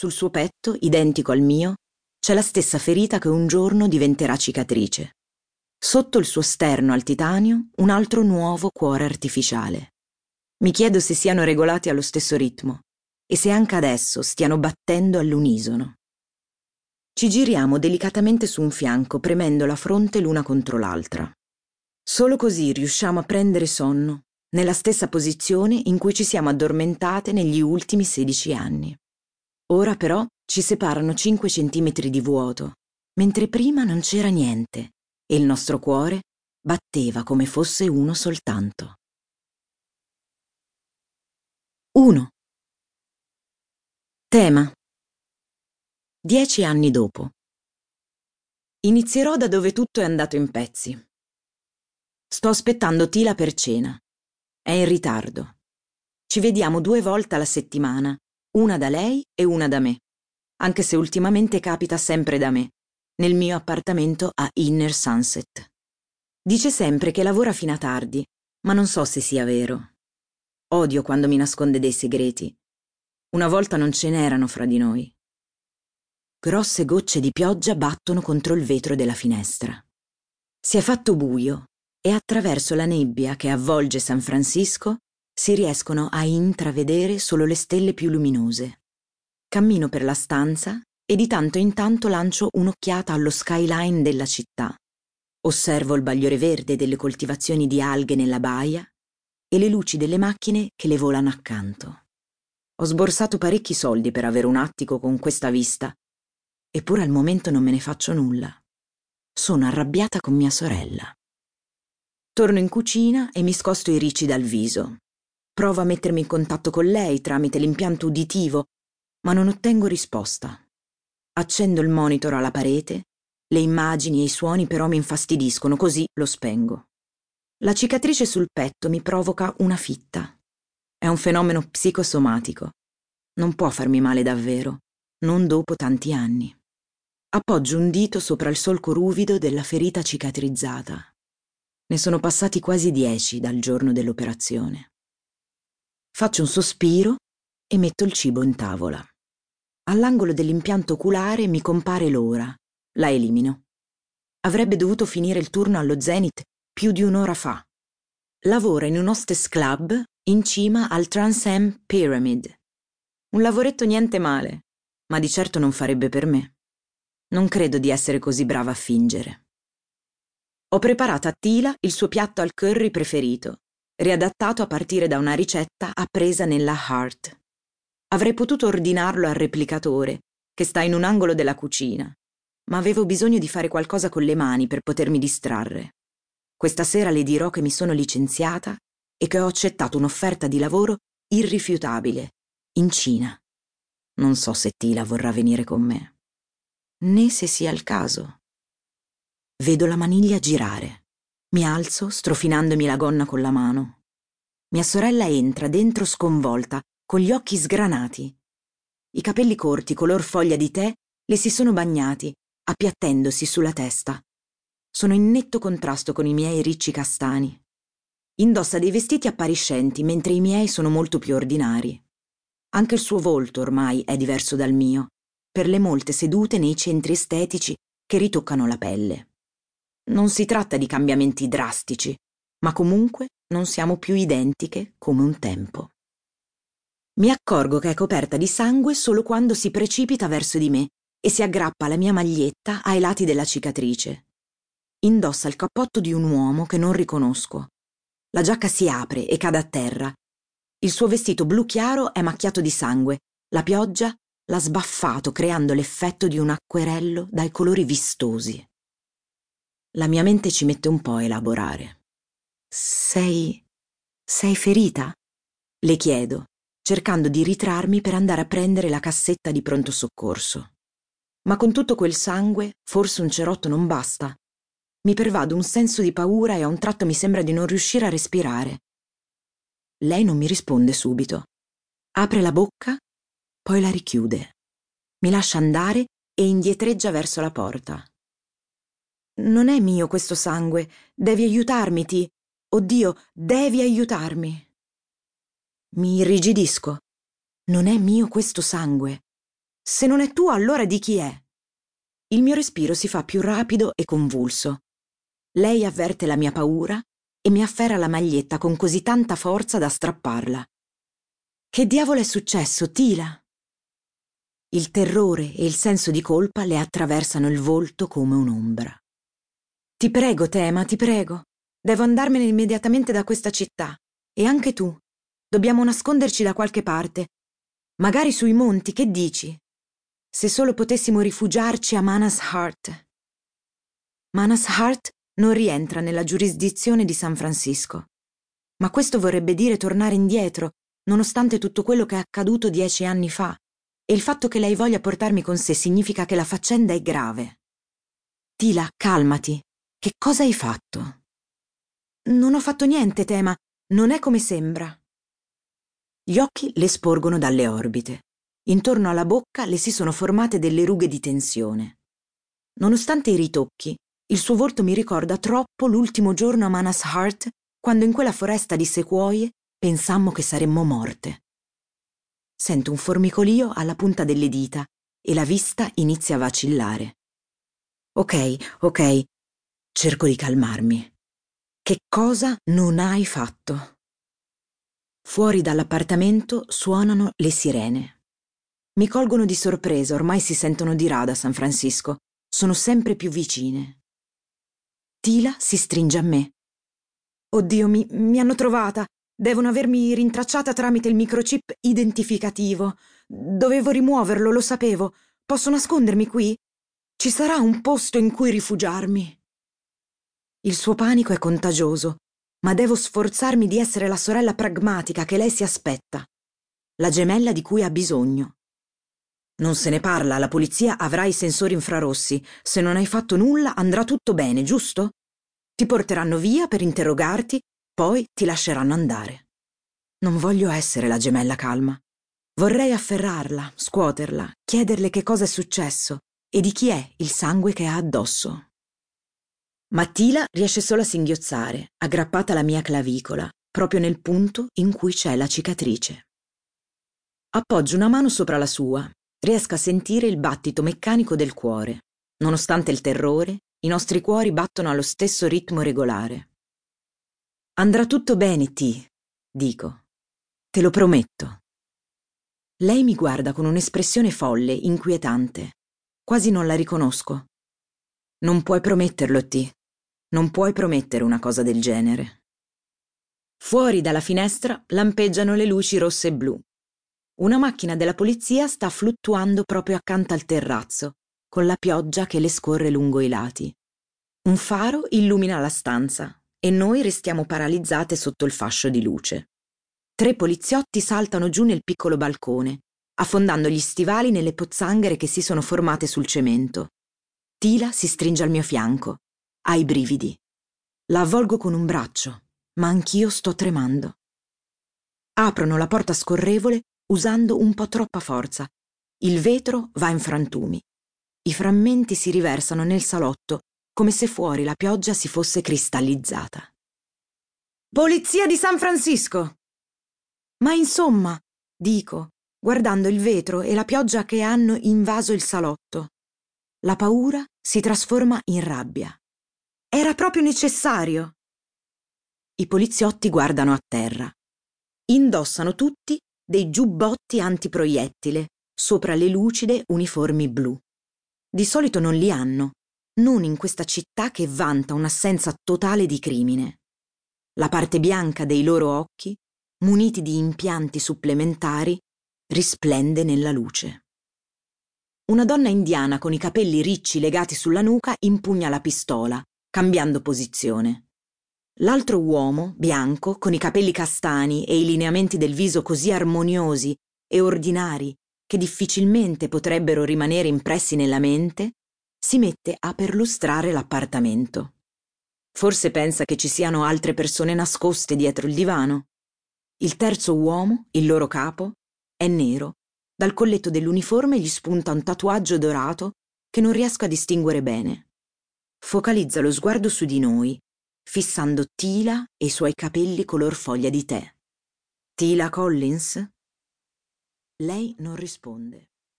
sul suo petto, identico al mio, c'è la stessa ferita che un giorno diventerà cicatrice. Sotto il suo sterno al titanio, un altro nuovo cuore artificiale. Mi chiedo se siano regolati allo stesso ritmo e se anche adesso stiano battendo all'unisono. Ci giriamo delicatamente su un fianco, premendo la fronte l'una contro l'altra. Solo così riusciamo a prendere sonno, nella stessa posizione in cui ci siamo addormentate negli ultimi 16 anni. Ora però ci separano 5 centimetri di vuoto, mentre prima non c'era niente e il nostro cuore batteva come fosse uno soltanto. 1. Tema. Dieci anni dopo. Inizierò da dove tutto è andato in pezzi. Sto aspettando Tila per cena. È in ritardo. Ci vediamo due volte alla settimana, una da lei e una da me, anche se ultimamente capita sempre da me, nel mio appartamento a Inner Sunset. Dice sempre che lavora fino a tardi, ma non so se sia vero. Odio quando mi nasconde dei segreti. Una volta non ce n'erano fra di noi. Grosse gocce di pioggia battono contro il vetro della finestra. Si è fatto buio e attraverso la nebbia che avvolge San Francisco si riescono a intravedere solo le stelle più luminose. Cammino per la stanza e di tanto in tanto lancio un'occhiata allo skyline della città. Osservo il bagliore verde delle coltivazioni di alghe nella baia e le luci delle macchine che le volano accanto. Ho sborsato parecchi soldi per avere un attico con questa vista, eppure al momento non me ne faccio nulla. Sono arrabbiata con mia sorella. Torno in cucina e mi scosto i ricci dal viso. Provo a mettermi in contatto con lei tramite l'impianto uditivo, ma non ottengo risposta. Accendo il monitor alla parete, le immagini e i suoni però mi infastidiscono, così lo spengo. La cicatrice sul petto mi provoca una fitta. È un fenomeno psicosomatico. Non può farmi male davvero, non dopo tanti anni. Appoggio un dito sopra il solco ruvido della ferita cicatrizzata. Ne sono passati quasi dieci dal giorno dell'operazione. Faccio un sospiro e metto il cibo in tavola. All'angolo dell'impianto oculare mi compare l'ora. La elimino. Avrebbe dovuto finire il turno allo Zenith più di un'ora fa. Lavora in un hostess club in cima al Trans Am Pyramid. Un lavoretto niente male, ma di certo non farebbe per me. Non credo di essere così brava a fingere. Ho preparato a Tila il suo piatto al curry preferito, riadattato a partire da una ricetta appresa nella Heart. Avrei potuto ordinarlo al replicatore, che sta in un angolo della cucina, ma avevo bisogno di fare qualcosa con le mani per potermi distrarre. Questa sera le dirò che mi sono licenziata e che ho accettato un'offerta di lavoro irrifiutabile, in Cina. Non so se Tila vorrà venire con me, né se sia il caso. Vedo la maniglia girare. Mi alzo, strofinandomi la gonna con la mano. Mia sorella entra dentro sconvolta, con gli occhi sgranati. I capelli corti, color foglia di tè, le si sono bagnati, appiattendosi sulla testa. Sono in netto contrasto con i miei ricci castani. Indossa dei vestiti appariscenti, mentre i miei sono molto più ordinari. Anche il suo volto ormai è diverso dal mio, per le molte sedute nei centri estetici che ritoccano la pelle. Non si tratta di cambiamenti drastici, ma comunque non siamo più identiche come un tempo. Mi accorgo che è coperta di sangue solo quando si precipita verso di me e si aggrappa alla mia maglietta ai lati della cicatrice. Indossa il cappotto di un uomo che non riconosco. La giacca si apre e cade a terra. Il suo vestito blu chiaro è macchiato di sangue. La pioggia l'ha sbaffato creando l'effetto di un acquerello dai colori vistosi. La mia mente ci mette un po' a elaborare. Sei... sei ferita? Le chiedo, cercando di ritrarmi per andare a prendere la cassetta di pronto soccorso. Ma con tutto quel sangue, forse un cerotto non basta. Mi pervado un senso di paura e a un tratto mi sembra di non riuscire a respirare. Lei non mi risponde subito. Apre la bocca, poi la richiude. Mi lascia andare e indietreggia verso la porta. Non è mio questo sangue. Devi aiutarmi, Ti. Oddio, devi aiutarmi. Mi irrigidisco. Non è mio questo sangue. Se non è tua, allora di chi è? Il mio respiro si fa più rapido e convulso. Lei avverte la mia paura e mi afferra la maglietta con così tanta forza da strapparla. Che diavolo è successo, Tila? Il terrore e il senso di colpa le attraversano il volto come un'ombra. Ti prego, Tema, ti prego. Devo andarmene immediatamente da questa città. E anche tu. Dobbiamo nasconderci da qualche parte. Magari sui monti, che dici? Se solo potessimo rifugiarci a Manas Heart. Manas Heart non rientra nella giurisdizione di San Francisco. Ma questo vorrebbe dire tornare indietro, nonostante tutto quello che è accaduto dieci anni fa. E il fatto che lei voglia portarmi con sé significa che la faccenda è grave. Tila, calmati. Che cosa hai fatto? Non ho fatto niente, Tema. Non è come sembra. Gli occhi le sporgono dalle orbite. Intorno alla bocca le si sono formate delle rughe di tensione. Nonostante i ritocchi, il suo volto mi ricorda troppo l'ultimo giorno a Manas Heart, quando in quella foresta di sequoie pensammo che saremmo morte. Sento un formicolio alla punta delle dita e la vista inizia a vacillare. Ok, ok, cerco di calmarmi. Che cosa non hai fatto? Fuori dall'appartamento suonano le sirene. Mi colgono di sorpresa, ormai si sentono di rada a San Francisco. Sono sempre più vicine. Tila si stringe a me. Oddio, mi, mi hanno trovata. Devono avermi rintracciata tramite il microchip identificativo. Dovevo rimuoverlo, lo sapevo. Posso nascondermi qui? Ci sarà un posto in cui rifugiarmi. Il suo panico è contagioso, ma devo sforzarmi di essere la sorella pragmatica che lei si aspetta, la gemella di cui ha bisogno. Non se ne parla, la polizia avrà i sensori infrarossi. Se non hai fatto nulla andrà tutto bene, giusto? Ti porteranno via per interrogarti, poi ti lasceranno andare. Non voglio essere la gemella calma. Vorrei afferrarla, scuoterla, chiederle che cosa è successo e di chi è il sangue che ha addosso. Mattila riesce solo a singhiozzare, aggrappata alla mia clavicola, proprio nel punto in cui c'è la cicatrice. Appoggio una mano sopra la sua riesca a sentire il battito meccanico del cuore. Nonostante il terrore, i nostri cuori battono allo stesso ritmo regolare. Andrà tutto bene, T, dico. Te lo prometto. Lei mi guarda con un'espressione folle, inquietante. Quasi non la riconosco. Non puoi prometterlo, T. Non puoi promettere una cosa del genere. Fuori dalla finestra lampeggiano le luci rosse e blu. Una macchina della polizia sta fluttuando proprio accanto al terrazzo, con la pioggia che le scorre lungo i lati. Un faro illumina la stanza e noi restiamo paralizzate sotto il fascio di luce. Tre poliziotti saltano giù nel piccolo balcone, affondando gli stivali nelle pozzanghere che si sono formate sul cemento. Tila si stringe al mio fianco. Ha i brividi. La avvolgo con un braccio, ma anch'io sto tremando. Aprono la porta scorrevole usando un po' troppa forza. Il vetro va in frantumi. I frammenti si riversano nel salotto come se fuori la pioggia si fosse cristallizzata. Polizia di San Francisco! Ma insomma, dico, guardando il vetro e la pioggia che hanno invaso il salotto. La paura si trasforma in rabbia. Era proprio necessario. I poliziotti guardano a terra. Indossano tutti dei giubbotti antiproiettile sopra le lucide uniformi blu. Di solito non li hanno, non in questa città che vanta un'assenza totale di crimine. La parte bianca dei loro occhi, muniti di impianti supplementari, risplende nella luce. Una donna indiana con i capelli ricci legati sulla nuca impugna la pistola, cambiando posizione. L'altro uomo, bianco, con i capelli castani e i lineamenti del viso così armoniosi e ordinari che difficilmente potrebbero rimanere impressi nella mente, si mette a perlustrare l'appartamento. Forse pensa che ci siano altre persone nascoste dietro il divano. Il terzo uomo, il loro capo, è nero. Dal colletto dell'uniforme gli spunta un tatuaggio dorato che non riesco a distinguere bene. Focalizza lo sguardo su di noi fissando Tila e i suoi capelli color foglia di tè. Tila Collins? Lei non risponde.